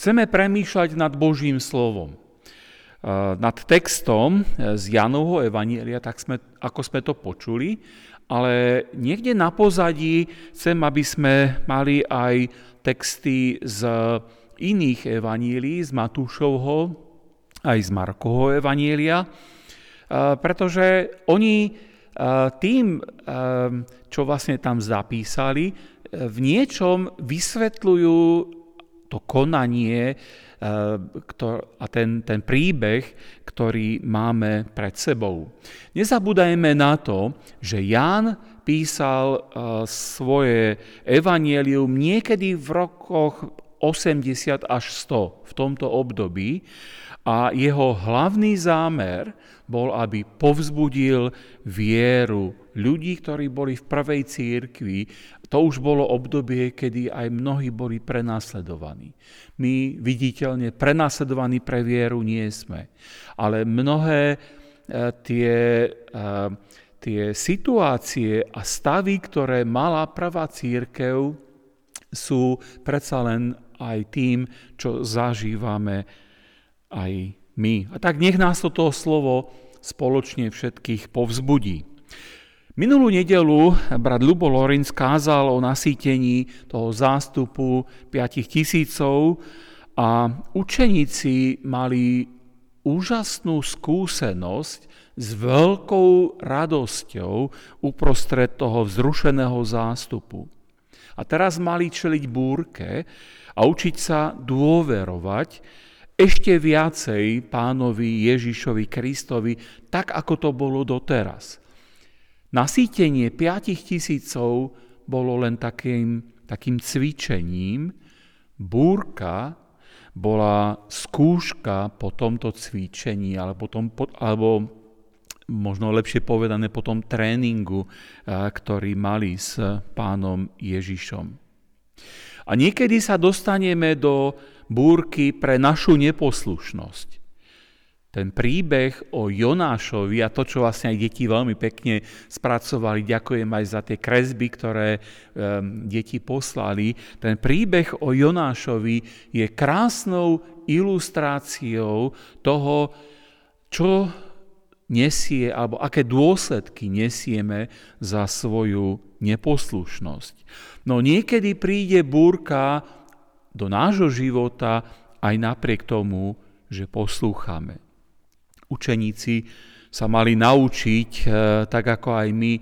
Chceme premýšľať nad Božím slovom, nad textom z Janovho Evanielia, tak sme, ako sme to počuli, ale niekde na pozadí chcem, aby sme mali aj texty z iných evanílií, z Matúšovho, aj z Markovho evanielia, pretože oni tým, čo vlastne tam zapísali, v niečom vysvetľujú to konanie a ten, ten príbeh, ktorý máme pred sebou. Nezabúdajme na to, že Ján písal svoje evanielium niekedy v rokoch 80 až 100 v tomto období a jeho hlavný zámer bol, aby povzbudil vieru ľudí, ktorí boli v prvej církvi. To už bolo obdobie, kedy aj mnohí boli prenasledovaní. My viditeľne prenasledovaní pre vieru nie sme. Ale mnohé e, tie, e, tie situácie a stavy, ktoré mala prvá církev, sú predsa len aj tým, čo zažívame aj my. A tak nech nás toto slovo spoločne všetkých povzbudí. Minulú nedelu brat Lubo Lorin skázal o nasýtení toho zástupu 5 tisícov a učeníci mali úžasnú skúsenosť s veľkou radosťou uprostred toho vzrušeného zástupu. A teraz mali čeliť búrke a učiť sa dôverovať ešte viacej pánovi Ježišovi Kristovi, tak ako to bolo doteraz. Nasýtenie 5 tisícov bolo len takým, takým cvičením, búrka bola skúška po tomto cvičení, alebo, tom, alebo možno lepšie povedané po tom tréningu, ktorý mali s pánom Ježišom. A niekedy sa dostaneme do búrky pre našu neposlušnosť. Ten príbeh o Jonášovi a to, čo vlastne aj deti veľmi pekne spracovali, ďakujem aj za tie kresby, ktoré um, deti poslali, ten príbeh o Jonášovi je krásnou ilustráciou toho, čo nesie, alebo aké dôsledky nesieme za svoju neposlušnosť. No niekedy príde búrka do nášho života aj napriek tomu, že poslúchame. Učeníci sa mali naučiť, e, tak ako aj my,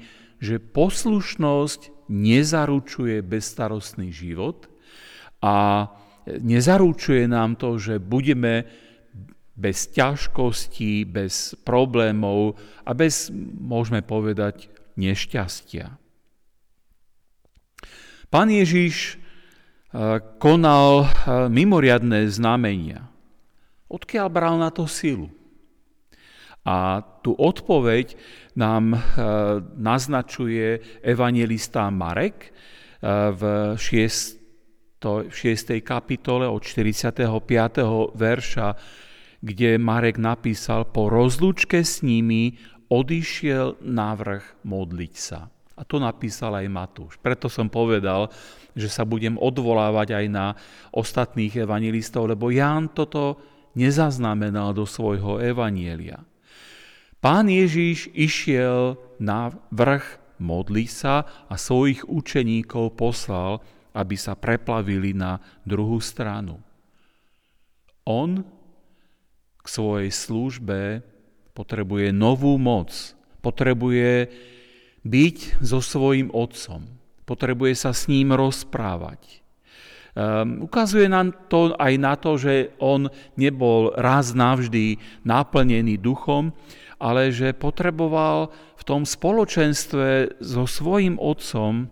že poslušnosť nezaručuje bezstarostný život a nezaručuje nám to, že budeme bez ťažkostí, bez problémov a bez, môžeme povedať, nešťastia. Pán Ježiš eh, konal eh, mimoriadné znamenia. Odkiaľ bral na to silu? A tú odpoveď nám eh, naznačuje evangelista Marek v 6. 6. kapitole od 45. verša kde Marek napísal, po rozlučke s nimi odišiel vrch modliť sa. A to napísal aj Matúš. Preto som povedal, že sa budem odvolávať aj na ostatných evangelistov, lebo Ján toto nezaznamenal do svojho evanielia. Pán Ježíš išiel na vrch modliť sa a svojich učeníkov poslal, aby sa preplavili na druhú stranu. On svojej službe potrebuje novú moc, potrebuje byť so svojím otcom, potrebuje sa s ním rozprávať. Um, ukazuje nám to aj na to, že on nebol raz navždy naplnený duchom, ale že potreboval v tom spoločenstve so svojím otcom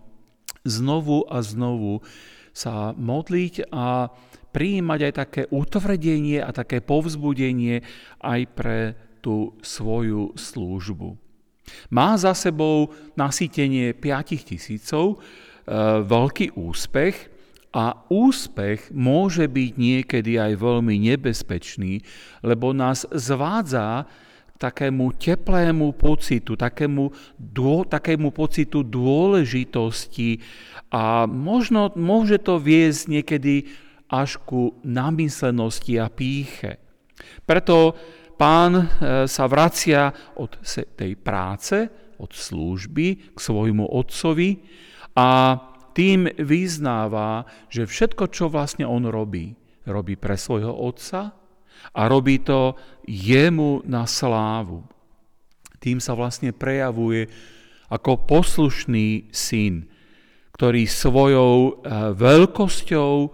znovu a znovu sa modliť a prijímať aj také utvrdenie a také povzbudenie aj pre tú svoju službu. Má za sebou nasýtenie 5 tisícov, e, veľký úspech a úspech môže byť niekedy aj veľmi nebezpečný, lebo nás zvádza takému teplému pocitu, takému, dô, takému pocitu dôležitosti a možno môže to viesť niekedy až ku namyslenosti a píche. Preto pán e, sa vracia od tej práce, od služby k svojmu otcovi a tým vyznáva, že všetko, čo vlastne on robí, robí pre svojho otca a robí to jemu na slávu. Tým sa vlastne prejavuje ako poslušný syn, ktorý svojou e, veľkosťou e,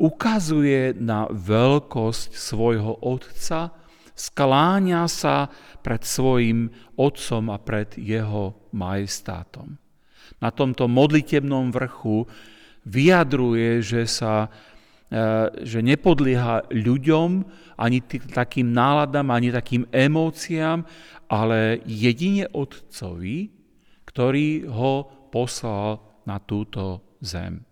ukazuje na veľkosť svojho otca, skláňa sa pred svojim otcom a pred jeho majestátom. Na tomto modlitebnom vrchu vyjadruje, že sa e, že nepodlieha ľuďom, ani takým náladám, ani takým emóciám, ale jedine Otcovi, ktorý ho poslal na túto zem.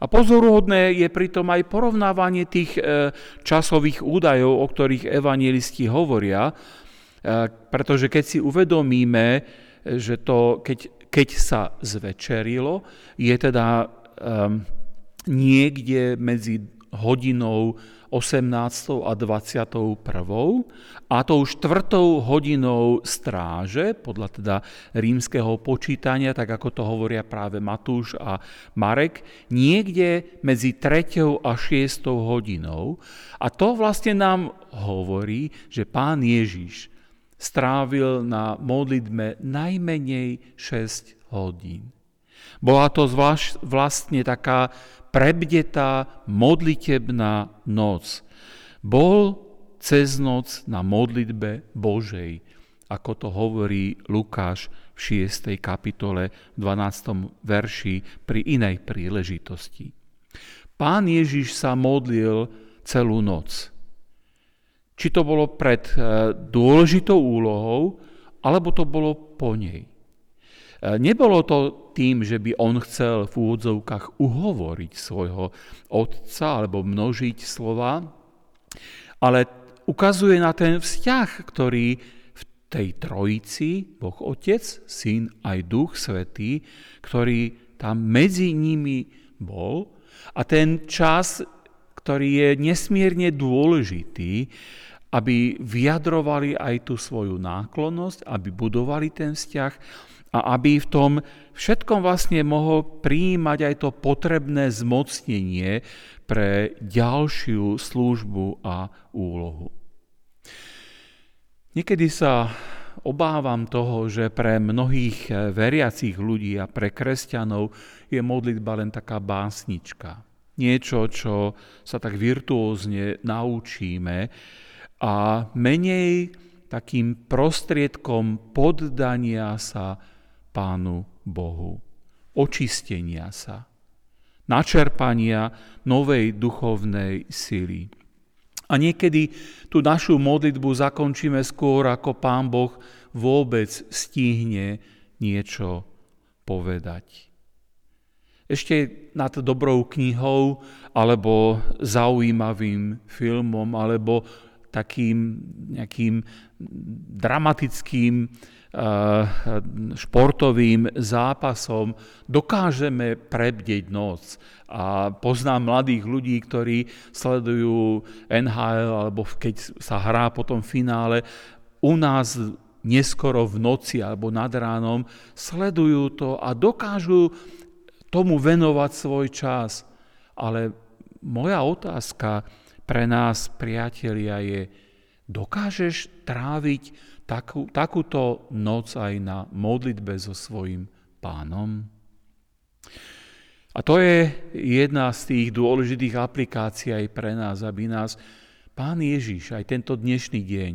A pozoruhodné je pritom aj porovnávanie tých e, časových údajov, o ktorých evangelisti hovoria, e, pretože keď si uvedomíme, že to, keď, keď sa zvečerilo, je teda um, niekde medzi hodinou 18. a 21. a tou štvrtou hodinou stráže, podľa teda rímskeho počítania, tak ako to hovoria práve Matúš a Marek, niekde medzi 3. a 6. hodinou. A to vlastne nám hovorí, že pán Ježiš strávil na modlitbe najmenej 6 hodín. Bola to zvlášť, vlastne taká prebdetá modlitebná noc. Bol cez noc na modlitbe Božej, ako to hovorí Lukáš v 6. kapitole v 12. verši pri inej príležitosti. Pán Ježiš sa modlil celú noc. Či to bolo pred e, dôležitou úlohou, alebo to bolo po nej. E, nebolo to tým, že by on chcel v úvodzovkách uhovoriť svojho otca alebo množiť slova, ale ukazuje na ten vzťah, ktorý v tej trojici, Boh Otec, Syn aj Duch Svetý, ktorý tam medzi nimi bol. A ten čas, ktorý je nesmierne dôležitý, aby vyjadrovali aj tú svoju náklonnosť, aby budovali ten vzťah a aby v tom všetkom vlastne mohol prijímať aj to potrebné zmocnenie pre ďalšiu službu a úlohu. Niekedy sa obávam toho, že pre mnohých veriacich ľudí a pre kresťanov je modlitba len taká básnička. Niečo, čo sa tak virtuózne naučíme a menej takým prostriedkom poddania sa Pánu Bohu, očistenia sa, načerpania novej duchovnej sily. A niekedy tú našu modlitbu zakončíme skôr, ako Pán Boh vôbec stihne niečo povedať. Ešte nad dobrou knihou, alebo zaujímavým filmom, alebo takým nejakým dramatickým športovým zápasom dokážeme prebdeť noc. A poznám mladých ľudí, ktorí sledujú NHL, alebo keď sa hrá potom v finále, u nás neskoro v noci alebo nad ránom, sledujú to a dokážu tomu venovať svoj čas. Ale moja otázka pre nás, priatelia, je, dokážeš tráviť takú, takúto noc aj na modlitbe so svojim pánom? A to je jedna z tých dôležitých aplikácií aj pre nás, aby nás Pán Ježiš aj tento dnešný deň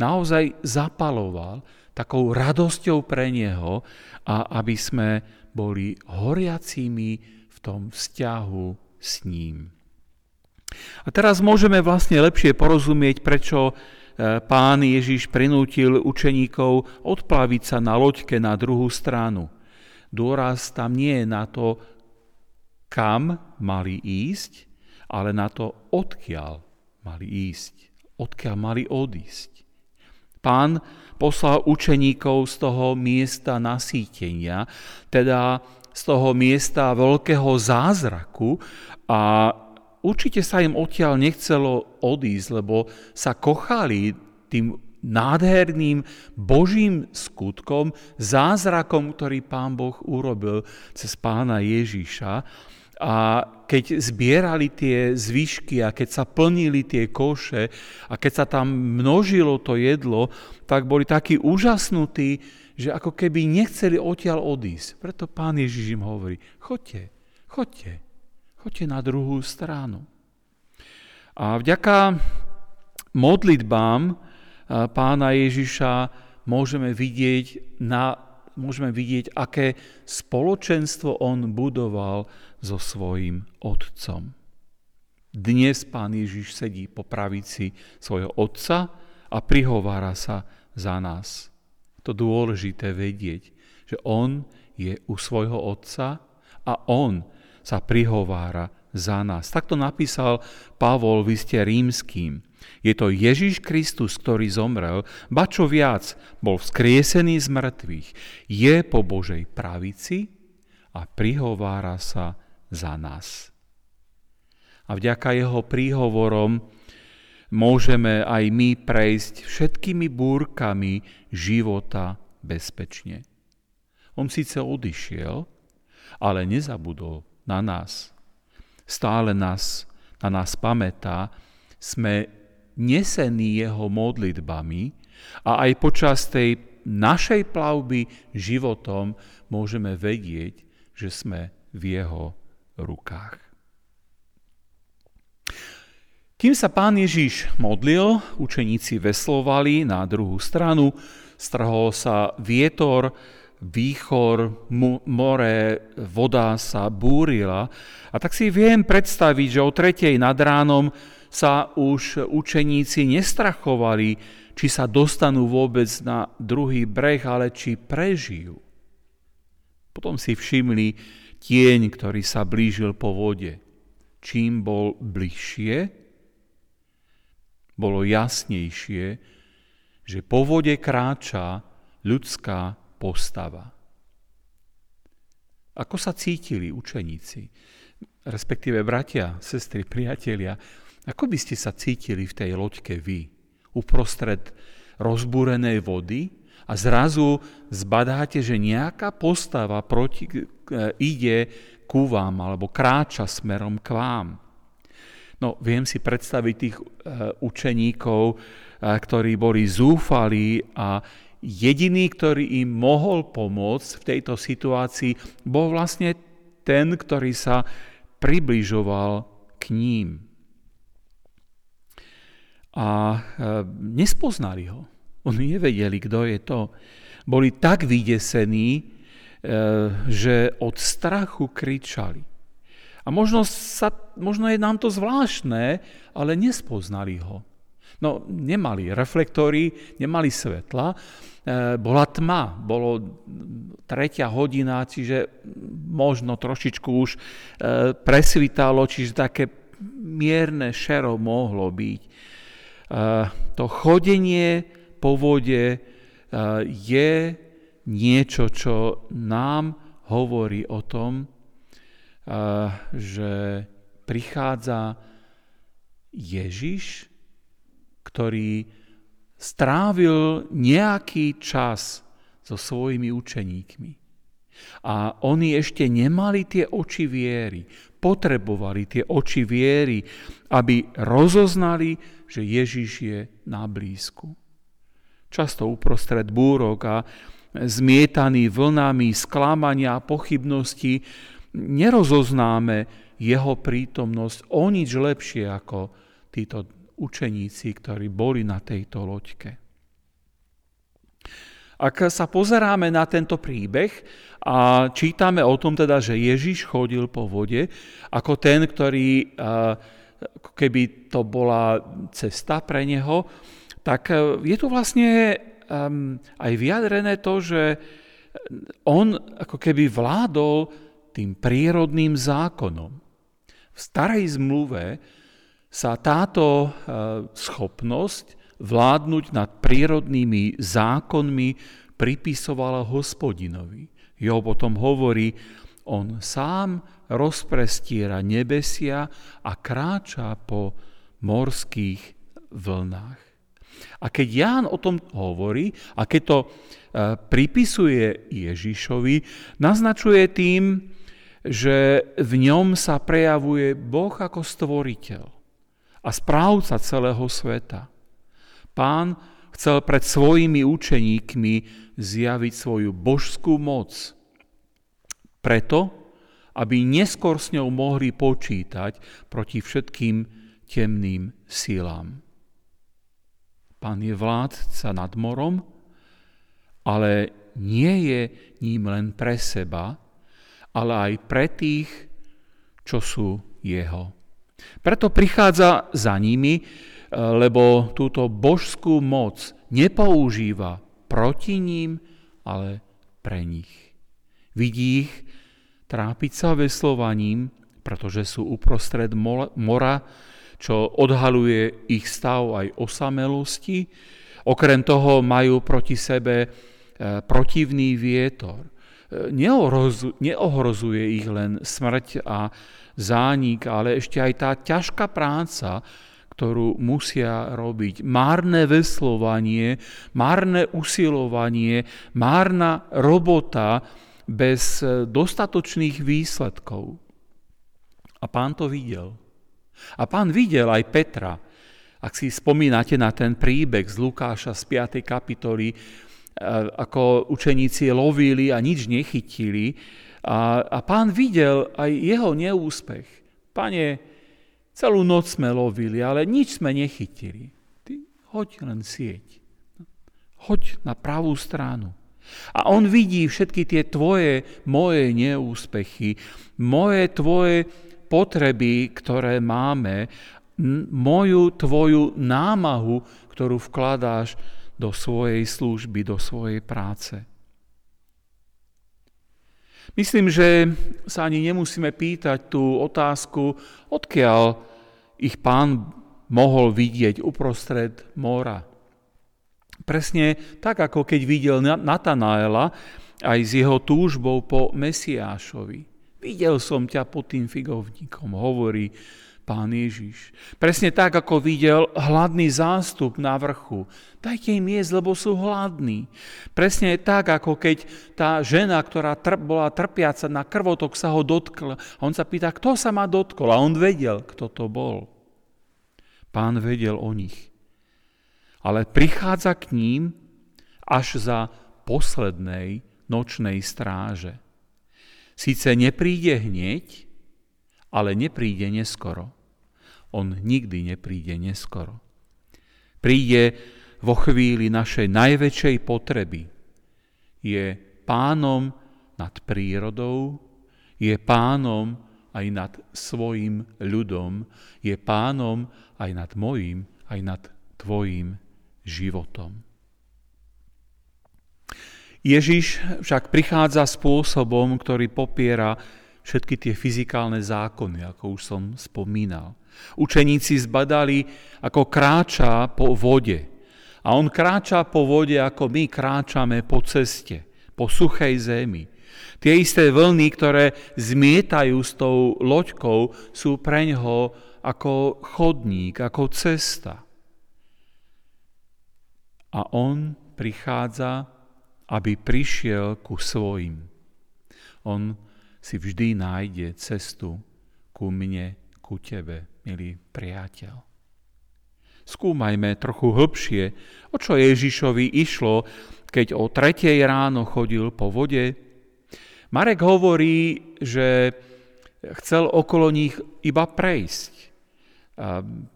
naozaj zapaloval takou radosťou pre Neho a aby sme boli horiacimi v tom vzťahu s ním. A teraz môžeme vlastne lepšie porozumieť, prečo pán Ježiš prinútil učeníkov odplaviť sa na loďke na druhú stranu. Dôraz tam nie je na to, kam mali ísť, ale na to, odkiaľ mali ísť, odkiaľ mali odísť. Pán poslal učeníkov z toho miesta nasýtenia, teda z toho miesta veľkého zázraku a určite sa im odtiaľ nechcelo odísť, lebo sa kochali tým nádherným Božím skutkom, zázrakom, ktorý Pán Boh urobil cez Pána Ježíša. A keď zbierali tie zvyšky a keď sa plnili tie koše a keď sa tam množilo to jedlo, tak boli takí úžasnutí, že ako keby nechceli odtiaľ odísť. Preto pán Ježiš im hovorí, chodte, chodte, chodte na druhú stranu. A vďaka modlitbám pána Ježiša môžeme vidieť, na, môžeme vidieť, aké spoločenstvo on budoval so svojím otcom. Dnes pán Ježiš sedí po pravici svojho otca a prihovára sa za nás. To dôležité vedieť, že on je u svojho otca a on sa prihovára za nás. Takto napísal Pavol v iste rímským. Je to Ježiš Kristus, ktorý zomrel, ba čo viac, bol vzkriesený z mŕtvych, je po Božej pravici a prihovára sa za nás. A vďaka jeho príhovorom môžeme aj my prejsť všetkými búrkami života bezpečne. On síce odišiel, ale nezabudol na nás. Stále nás, na nás pamätá, sme nesení jeho modlitbami a aj počas tej našej plavby životom môžeme vedieť, že sme v jeho rukách. Kým sa pán Ježiš modlil, učeníci veslovali na druhú stranu, strhol sa vietor, výchor, more, voda sa búrila. A tak si viem predstaviť, že o tretej nad ránom sa už učeníci nestrachovali, či sa dostanú vôbec na druhý breh, ale či prežijú. Potom si všimli tieň, ktorý sa blížil po vode. Čím bol bližšie, bolo jasnejšie, že po vode kráča ľudská postava. Ako sa cítili učeníci, respektíve bratia, sestry, priatelia, ako by ste sa cítili v tej loďke vy? Uprostred rozbúrenej vody a zrazu zbadáte, že nejaká postava proti, e, ide ku vám alebo kráča smerom k vám. No, viem si predstaviť tých e, učeníkov, e, ktorí boli zúfali a jediný, ktorý im mohol pomôcť v tejto situácii, bol vlastne ten, ktorý sa približoval k ním a e, nespoznali ho. Oni nevedeli, kto je to. Boli tak vydesení, e, že od strachu kričali. A možno, sa, možno je nám to zvláštne, ale nespoznali ho. No, nemali reflektory, nemali svetla, e, bola tma, bolo tretia hodina, čiže možno trošičku už presvítalo, čiže také mierne šero mohlo byť. To chodenie po vode je niečo, čo nám hovorí o tom, že prichádza Ježiš, ktorý strávil nejaký čas so svojimi učeníkmi. A oni ešte nemali tie oči viery, potrebovali tie oči viery, aby rozoznali, že Ježiš je na blízku. Často uprostred búrok a zmietaný vlnami sklamania a pochybnosti nerozoznáme jeho prítomnosť o nič lepšie ako títo učeníci, ktorí boli na tejto loďke. Ak sa pozeráme na tento príbeh a čítame o tom teda, že Ježiš chodil po vode ako ten, ktorý keby to bola cesta pre neho, tak e, je tu vlastne aj vyjadrené to, že on ako keby vládol tým prírodným zákonom. V starej zmluve sa táto e, schopnosť vládnuť nad prírodnými zákonmi pripisovala hospodinovi. Jo potom hovorí On sám rozprestiera nebesia a kráča po morských vlnách. A keď Ján o tom hovorí a keď to e, pripisuje Ježišovi, naznačuje tým, že v ňom sa prejavuje Boh ako stvoriteľ a správca celého sveta. Pán chcel pred svojimi učeníkmi zjaviť svoju božskú moc. Preto, aby neskôr s ňou mohli počítať proti všetkým temným sílám. Pán je vládca nad morom, ale nie je ním len pre seba, ale aj pre tých, čo sú jeho. Preto prichádza za nimi, lebo túto božskú moc nepoužíva proti ním, ale pre nich. Vidí ich trápiť sa veslovaním, pretože sú uprostred mora, čo odhaluje ich stav aj osamelosti. Okrem toho majú proti sebe e, protivný vietor. E, neohrozuje ich len smrť a zánik, ale ešte aj tá ťažká práca, ktorú musia robiť. Márne veslovanie, márne usilovanie, márna robota bez e, dostatočných výsledkov. A pán to videl. A pán videl aj Petra. Ak si spomínate na ten príbeh z Lukáša z 5. kapitoly, eh, ako učeníci lovili a nič nechytili. A, a pán videl aj jeho neúspech. Pane, celú noc sme lovili, ale nič sme nechytili. Ty hoď len sieť. Hoď na pravú stranu. A on vidí všetky tie tvoje, moje neúspechy, moje, tvoje potreby, ktoré máme, moju tvoju námahu, ktorú vkladáš do svojej služby, do svojej práce. Myslím, že sa ani nemusíme pýtať tú otázku, odkiaľ ich pán mohol vidieť uprostred mora. Presne tak, ako keď videl Natanaela aj s jeho túžbou po Mesiášovi. Videl som ťa pod tým figovníkom, hovorí pán Ježiš. Presne tak, ako videl hladný zástup na vrchu. Dajte im jesť, lebo sú hladní. Presne tak, ako keď tá žena, ktorá trp, bola trpiaca na krvotok, sa ho dotkla. A on sa pýta, kto sa ma dotkol? A on vedel, kto to bol. Pán vedel o nich. Ale prichádza k ním až za poslednej nočnej stráže. Sice nepríde hneď, ale nepríde neskoro. On nikdy nepríde neskoro. Príde vo chvíli našej najväčšej potreby. Je pánom nad prírodou, je pánom aj nad svojim ľudom, je pánom aj nad mojím, aj nad tvojim životom. Ježiš však prichádza spôsobom, ktorý popiera všetky tie fyzikálne zákony, ako už som spomínal. Učeníci zbadali, ako kráča po vode. A on kráča po vode, ako my kráčame po ceste, po suchej zemi. Tie isté vlny, ktoré zmietajú s tou loďkou, sú pre ňoho ako chodník, ako cesta. A on prichádza aby prišiel ku svojim. On si vždy nájde cestu ku mne, ku tebe, milý priateľ. Skúmajme trochu hlbšie, o čo Ježišovi išlo, keď o tretej ráno chodil po vode. Marek hovorí, že chcel okolo nich iba prejsť.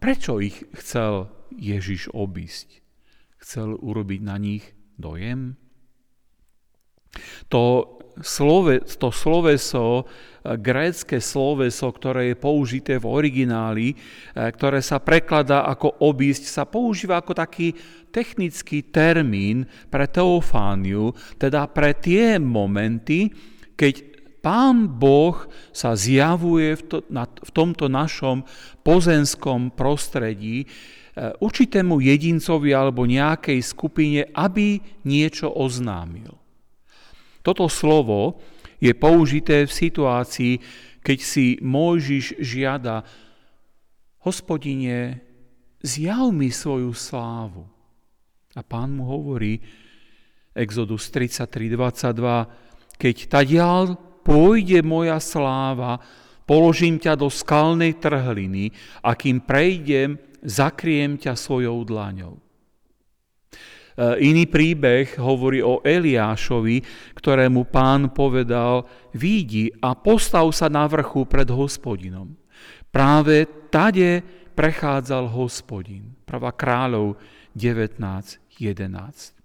Prečo ich chcel Ježiš obísť? Chcel urobiť na nich dojem? To, slove, to sloveso, eh, grécké sloveso, ktoré je použité v origináli, eh, ktoré sa prekladá ako obísť, sa používa ako taký technický termín pre teofániu, teda pre tie momenty, keď Pán Boh sa zjavuje v, to, na, v tomto našom pozenskom prostredí eh, určitému jedincovi alebo nejakej skupine, aby niečo oznámil. Toto slovo je použité v situácii, keď si Mojžiš žiada, hospodine, zjav mi svoju slávu. A pán mu hovorí, Exodus 33.22, keď tadiaľ pôjde moja sláva, položím ťa do skalnej trhliny a kým prejdem, zakriem ťa svojou dlaňou. E, iný príbeh hovorí o Eliášovi, ktorému pán povedal, výjdi a postav sa na vrchu pred hospodinom. Práve tade prechádzal hospodin. Prvá kráľov 19.11.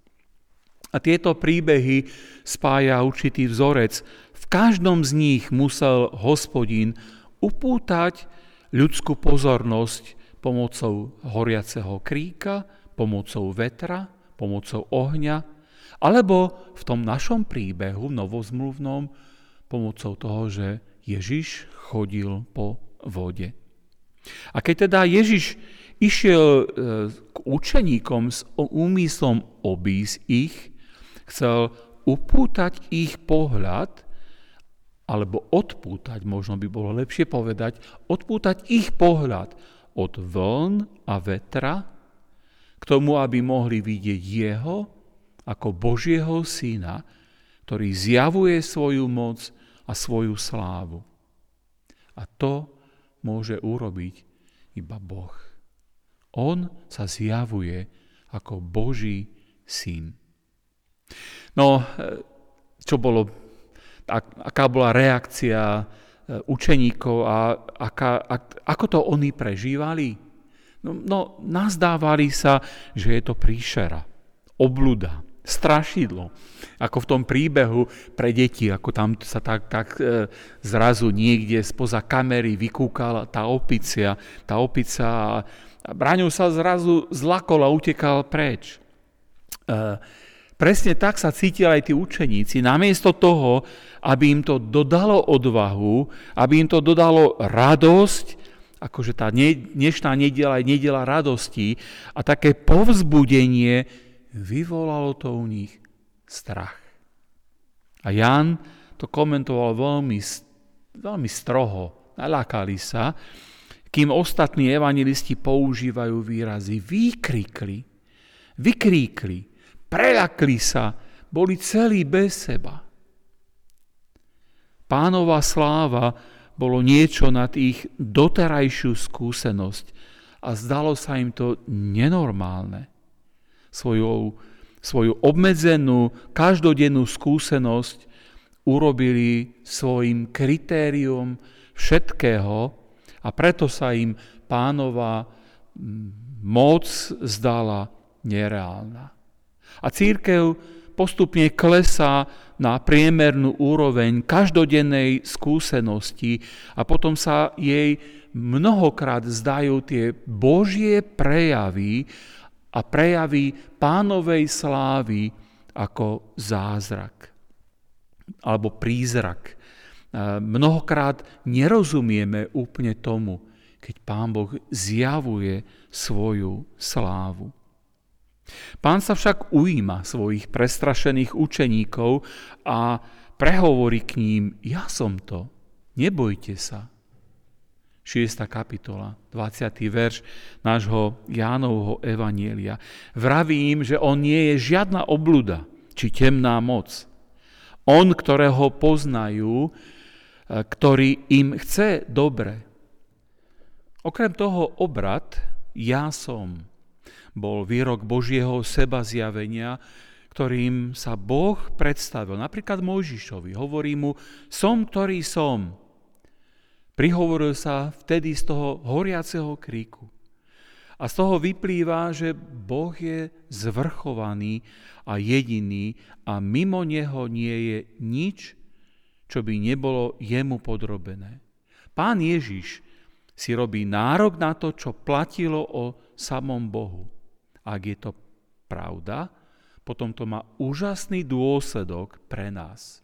A tieto príbehy spája určitý vzorec. V každom z nich musel hospodin upútať ľudskú pozornosť pomocou horiaceho kríka, pomocou vetra, pomocou ohňa, alebo v tom našom príbehu novozmluvnom pomocou toho, že Ježiš chodil po vode. A keď teda Ježiš išiel e, k učeníkom s úmyslom obísť ich, chcel upútať ich pohľad, alebo odpútať, možno by bolo lepšie povedať, odpútať ich pohľad od vln a vetra tomu, aby mohli vidieť jeho ako Božieho syna, ktorý zjavuje svoju moc a svoju slávu. A to môže urobiť iba Boh. On sa zjavuje ako Boží syn. No, čo bolo, aká bola reakcia e, učeníkov a aká, ako to oni prežívali? No, no, nazdávali sa, že je to príšera, obluda, strašidlo. Ako v tom príbehu pre deti, ako tam sa tak, tak e, zrazu niekde spoza kamery vykúkala tá opicia, tá opica a, a sa zrazu zlakol a utekal preč. E, presne tak sa cítili aj tí učeníci. Namiesto toho, aby im to dodalo odvahu, aby im to dodalo radosť, akože tá dnešná nedela je nedela radosti a také povzbudenie, vyvolalo to u nich strach. A Jan to komentoval veľmi, veľmi stroho, nalákali sa, kým ostatní evangelisti používajú výrazy vykrikli, vykríkli, prelakli sa, boli celí bez seba. Pánova sláva bolo niečo nad ich doterajšiu skúsenosť a zdalo sa im to nenormálne svojou, svoju obmedzenú, každodennú skúsenosť urobili svojim kritérium všetkého a preto sa im pánova moc zdala nereálna. A církev postupne klesá na priemernú úroveň každodennej skúsenosti a potom sa jej mnohokrát zdajú tie Božie prejavy a prejavy pánovej slávy ako zázrak alebo prízrak. Mnohokrát nerozumieme úplne tomu, keď Pán Boh zjavuje svoju slávu. Pán sa však ujíma svojich prestrašených učeníkov a prehovorí k ním, ja som to, nebojte sa. 6. kapitola, 20. verš nášho Jánovho evanielia. Vraví im, že on nie je žiadna obluda či temná moc. On, ktorého poznajú, e, ktorý im chce dobre. Okrem toho obrad ja som bol výrok Božieho seba zjavenia, ktorým sa Boh predstavil. Napríklad Mojžišovi. Hovorí mu, som, ktorý som Prihovoril sa vtedy z toho horiaceho kríku. A z toho vyplýva, že Boh je zvrchovaný a jediný a mimo Neho nie je nič, čo by nebolo jemu podrobené. Pán Ježiš si robí nárok na to, čo platilo o samom Bohu. Ak je to pravda, potom to má úžasný dôsledok pre nás.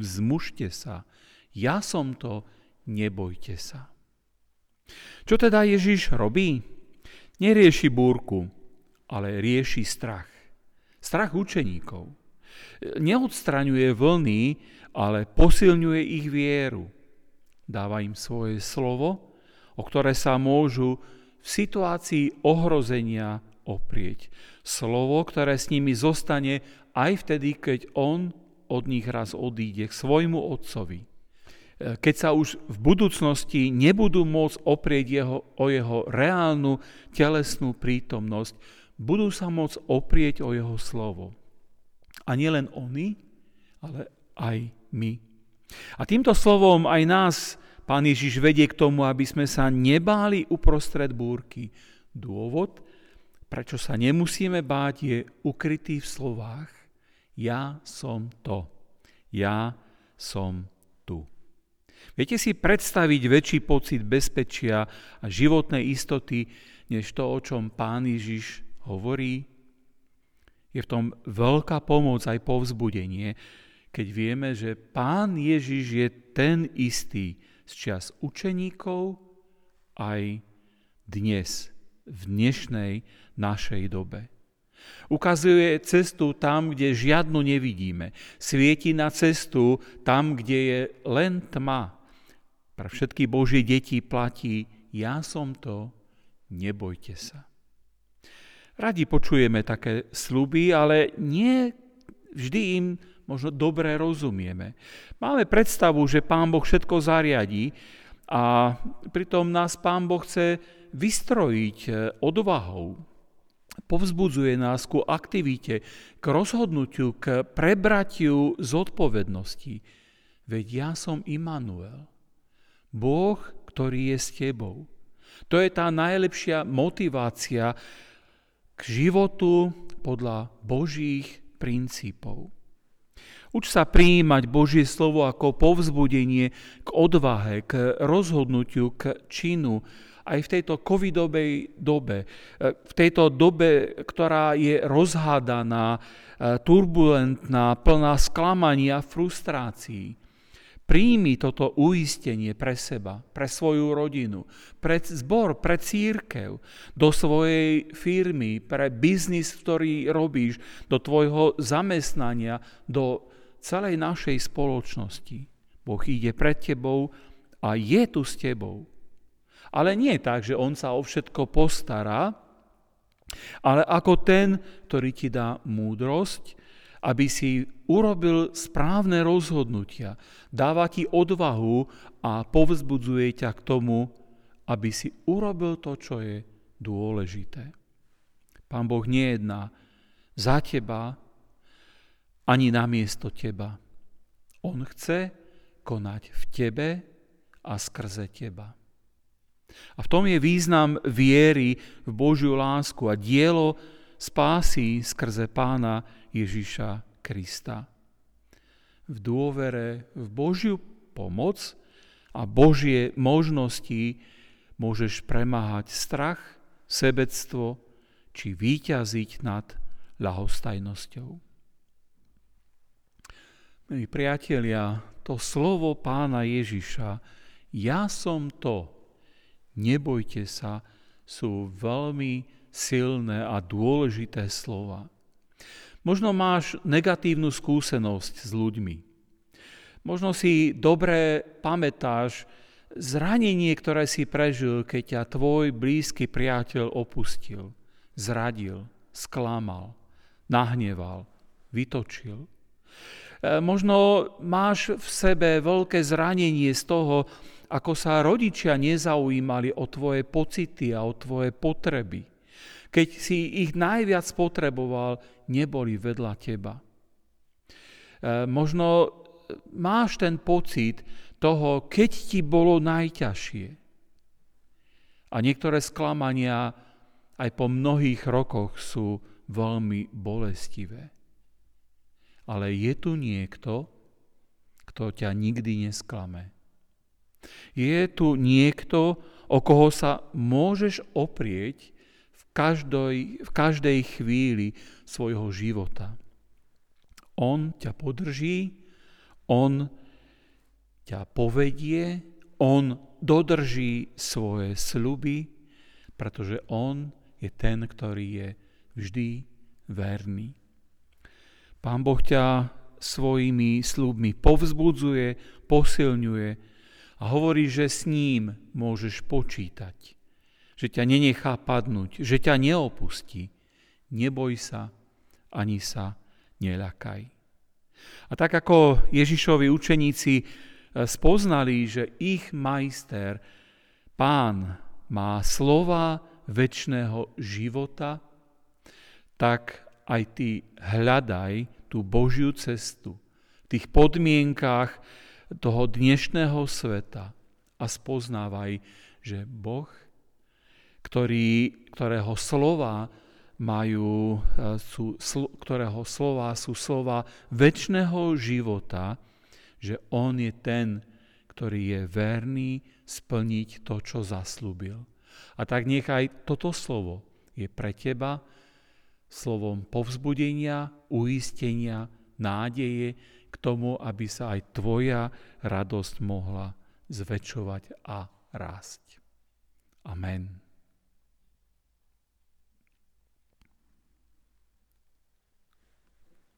Vzmužte sa, ja som to, nebojte sa. Čo teda Ježiš robí? Nerieši búrku, ale rieši strach. Strach učeníkov. Neodstraňuje vlny ale posilňuje ich vieru. Dáva im svoje slovo, o ktoré sa môžu v situácii ohrozenia oprieť. Slovo, ktoré s nimi zostane aj vtedy, keď on od nich raz odíde k svojmu otcovi. Keď sa už v budúcnosti nebudú môcť oprieť jeho, o jeho reálnu telesnú prítomnosť, budú sa môcť oprieť o jeho slovo. A nielen oni, ale aj my. A týmto slovom aj nás Pán Ježiš vedie k tomu, aby sme sa nebáli uprostred búrky. Dôvod, prečo sa nemusíme báť, je ukrytý v slovách. Ja som to. Ja som tu. Viete si predstaviť väčší pocit bezpečia a životnej istoty, než to, o čom pán Ježiš hovorí? Je v tom veľká pomoc aj povzbudenie, keď vieme, že pán Ježiš je ten istý, z čas učeníkov aj dnes, v dnešnej našej dobe. Ukazuje cestu tam, kde žiadnu nevidíme. Svieti na cestu tam, kde je len tma. Pre všetky Božie deti platí, ja som to, nebojte sa. Radi počujeme také sluby, ale nie vždy im možno dobre rozumieme. Máme predstavu, že Pán Boh všetko zariadí a pritom nás Pán Boh chce vystrojiť e, odvahou. Povzbudzuje nás ku aktivite, k rozhodnutiu, k prebratiu zodpovednosti. Veď ja som Immanuel, Boh, ktorý je s tebou. To je tá najlepšia motivácia k životu podľa Božích princípov. Uč sa prijímať Božie slovo ako povzbudenie k odvahe, k rozhodnutiu, k činu, aj v tejto covidovej dobe, v tejto dobe, ktorá je rozhádaná, turbulentná, plná sklamania, frustrácií. Príjmi toto uistenie pre seba, pre svoju rodinu, pre zbor, pre církev, do svojej firmy, pre biznis, ktorý robíš, do tvojho zamestnania, do celej našej spoločnosti. Boh ide pred tebou a je tu s tebou. Ale nie tak, že On sa o všetko postará, ale ako ten, ktorý ti dá múdrosť, aby si urobil správne rozhodnutia, dáva ti odvahu a povzbudzuje ťa k tomu, aby si urobil to, čo je dôležité. Pán Boh nejedná za teba ani namiesto teba. On chce konať v tebe a skrze teba. A v tom je význam viery v Božiu lásku a dielo spásy skrze pána Ježiša Krista. V dôvere v Božiu pomoc a Božie možnosti môžeš premáhať strach, sebectvo či výťaziť nad ľahostajnosťou. Milí priatelia, to slovo pána Ježiša, ja som to, nebojte sa, sú veľmi silné a dôležité slova. Možno máš negatívnu skúsenosť s ľuďmi. Možno si dobre pamätáš zranenie, ktoré si prežil, keď ťa tvoj blízky priateľ opustil, zradil, sklamal, nahneval, vytočil. E, možno máš v sebe veľké zranenie z toho, ako sa rodičia nezaujímali o tvoje pocity a o tvoje potreby keď si ich najviac potreboval, neboli vedľa teba. E, možno máš ten pocit toho, keď ti bolo najťažšie. A niektoré sklamania aj po mnohých rokoch sú veľmi bolestivé. Ale je tu niekto, kto ťa nikdy nesklame. Je tu niekto, o koho sa môžeš oprieť každej, v každej chvíli svojho života. On ťa podrží, on ťa povedie, on dodrží svoje sluby, pretože on je ten, ktorý je vždy verný. Pán Boh ťa svojimi slúbmi povzbudzuje, posilňuje a hovorí, že s ním môžeš počítať. Že ťa nenechá padnúť, že ťa neopustí. Neboj sa, ani sa neľakaj. A tak ako Ježišovi učeníci e, spoznali, že ich majster, pán, má slova väčšného života, tak aj ty hľadaj tú Božiu cestu v tých podmienkách toho dnešného sveta a spoznávaj, že Boh, ktorý, ktorého slova majú, e, sú, ktorého slova sú slova väčšného života, že On je ten, ktorý je verný splniť to, čo zaslúbil. A tak nechaj toto slovo je pre teba slovom povzbudenia, uistenia, nádeje k tomu, aby sa aj tvoja radosť mohla zväčšovať a rásť. Amen.